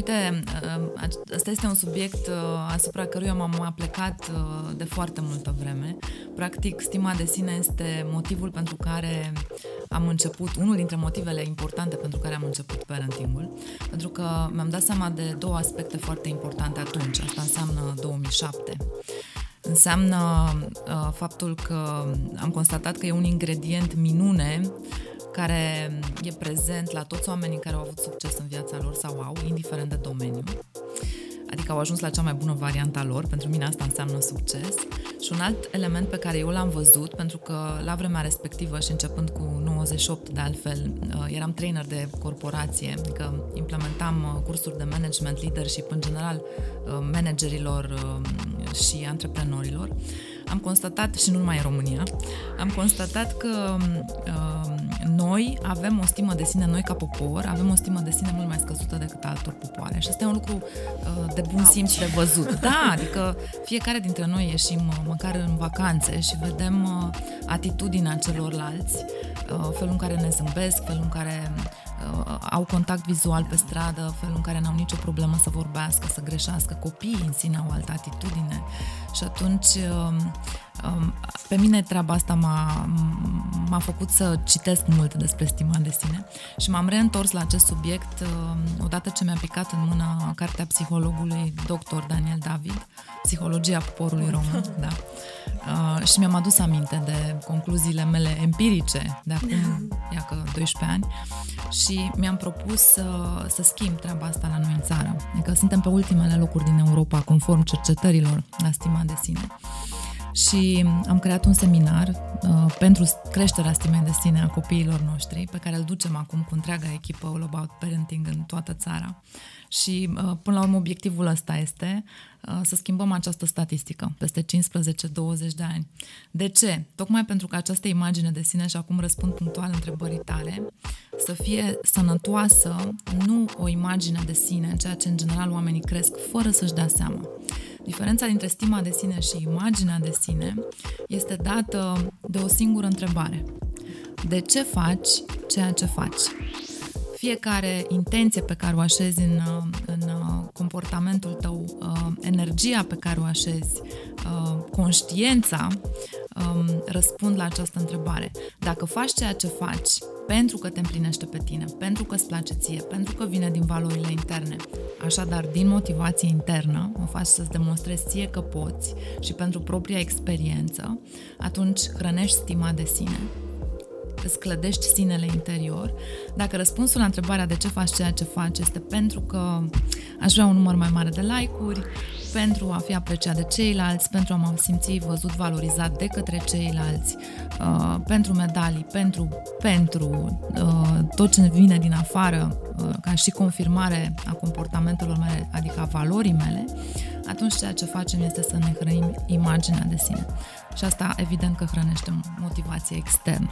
Uite, ăsta este un subiect asupra căruia m-am aplecat de foarte multă vreme. Practic, stima de sine este motivul pentru care am început, unul dintre motivele importante pentru care am început parentingul, pentru că mi-am dat seama de două aspecte foarte importante atunci. Asta înseamnă 2007 înseamnă uh, faptul că am constatat că e un ingredient minune care e prezent la toți oamenii care au avut succes în viața lor sau au, indiferent de domeniu. Adică au ajuns la cea mai bună variantă a lor, pentru mine asta înseamnă succes. Și un alt element pe care eu l-am văzut, pentru că la vremea respectivă și începând cu 98 de altfel, uh, eram trainer de corporație, adică implementam uh, cursuri de management, leadership, în general uh, managerilor și antreprenorilor, am constatat, și nu numai în România, am constatat că uh, noi avem o stimă de sine, noi ca popor, avem o stimă de sine mult mai scăzută decât altor popoare. Și asta e un lucru uh, de bun simț de văzut. Da, adică fiecare dintre noi ieșim uh, măcar în vacanțe și vedem uh, atitudinea celorlalți, uh, felul în care ne zâmbesc, felul în care uh, au contact vizual pe stradă, felul în care n-au nicio problemă să vorbească, să greșească. Copiii în sine au altă atitudine și atunci uh, Um, pe mine treaba asta m-a, m-a făcut să citesc mult despre stima de sine și m-am reîntors la acest subiect um, odată ce mi-a picat în mână cartea psihologului dr. Daniel David, Psihologia poporului român, da. Uh, și mi-am adus aminte de concluziile mele empirice de acum, iacă, 12 ani și mi-am propus să, să schimb treaba asta la noi în țară. Adică suntem pe ultimele locuri din Europa, conform cercetărilor la stima de sine și am creat un seminar uh, pentru creșterea stimei de sine a copiilor noștri, pe care îl ducem acum cu întreaga echipă All About Parenting în toată țara. Și uh, până la urmă obiectivul ăsta este uh, să schimbăm această statistică peste 15-20 de ani. De ce? Tocmai pentru că această imagine de sine, și acum răspund punctual întrebării tale, să fie sănătoasă, nu o imagine de sine, ceea ce în general oamenii cresc fără să-și dea seama. Diferența dintre stima de sine și imaginea de sine este dată de o singură întrebare. De ce faci ceea ce faci? Fiecare intenție pe care o așezi în, în comportamentul tău, uh, energia pe care o așezi, uh, conștiența, um, răspund la această întrebare. Dacă faci ceea ce faci pentru că te împlinește pe tine, pentru că îți place ție, pentru că vine din valorile interne, așadar din motivație internă, o faci să-ți demonstrezi ție că poți și pentru propria experiență, atunci hrănești stima de sine, îți clădești sinele interior. Dacă răspunsul la întrebarea de ce faci ceea ce faci este pentru că aș vrea un număr mai mare de like-uri, pentru a fi apreciat de ceilalți, pentru a mă simți văzut, valorizat de către ceilalți, uh, pentru medalii, pentru, pentru uh, tot ce vine din afară, uh, ca și confirmare a comportamentelor mele, adică a valorii mele, atunci ceea ce facem este să ne hrănim imaginea de sine. Și asta evident că hrănește motivație externă.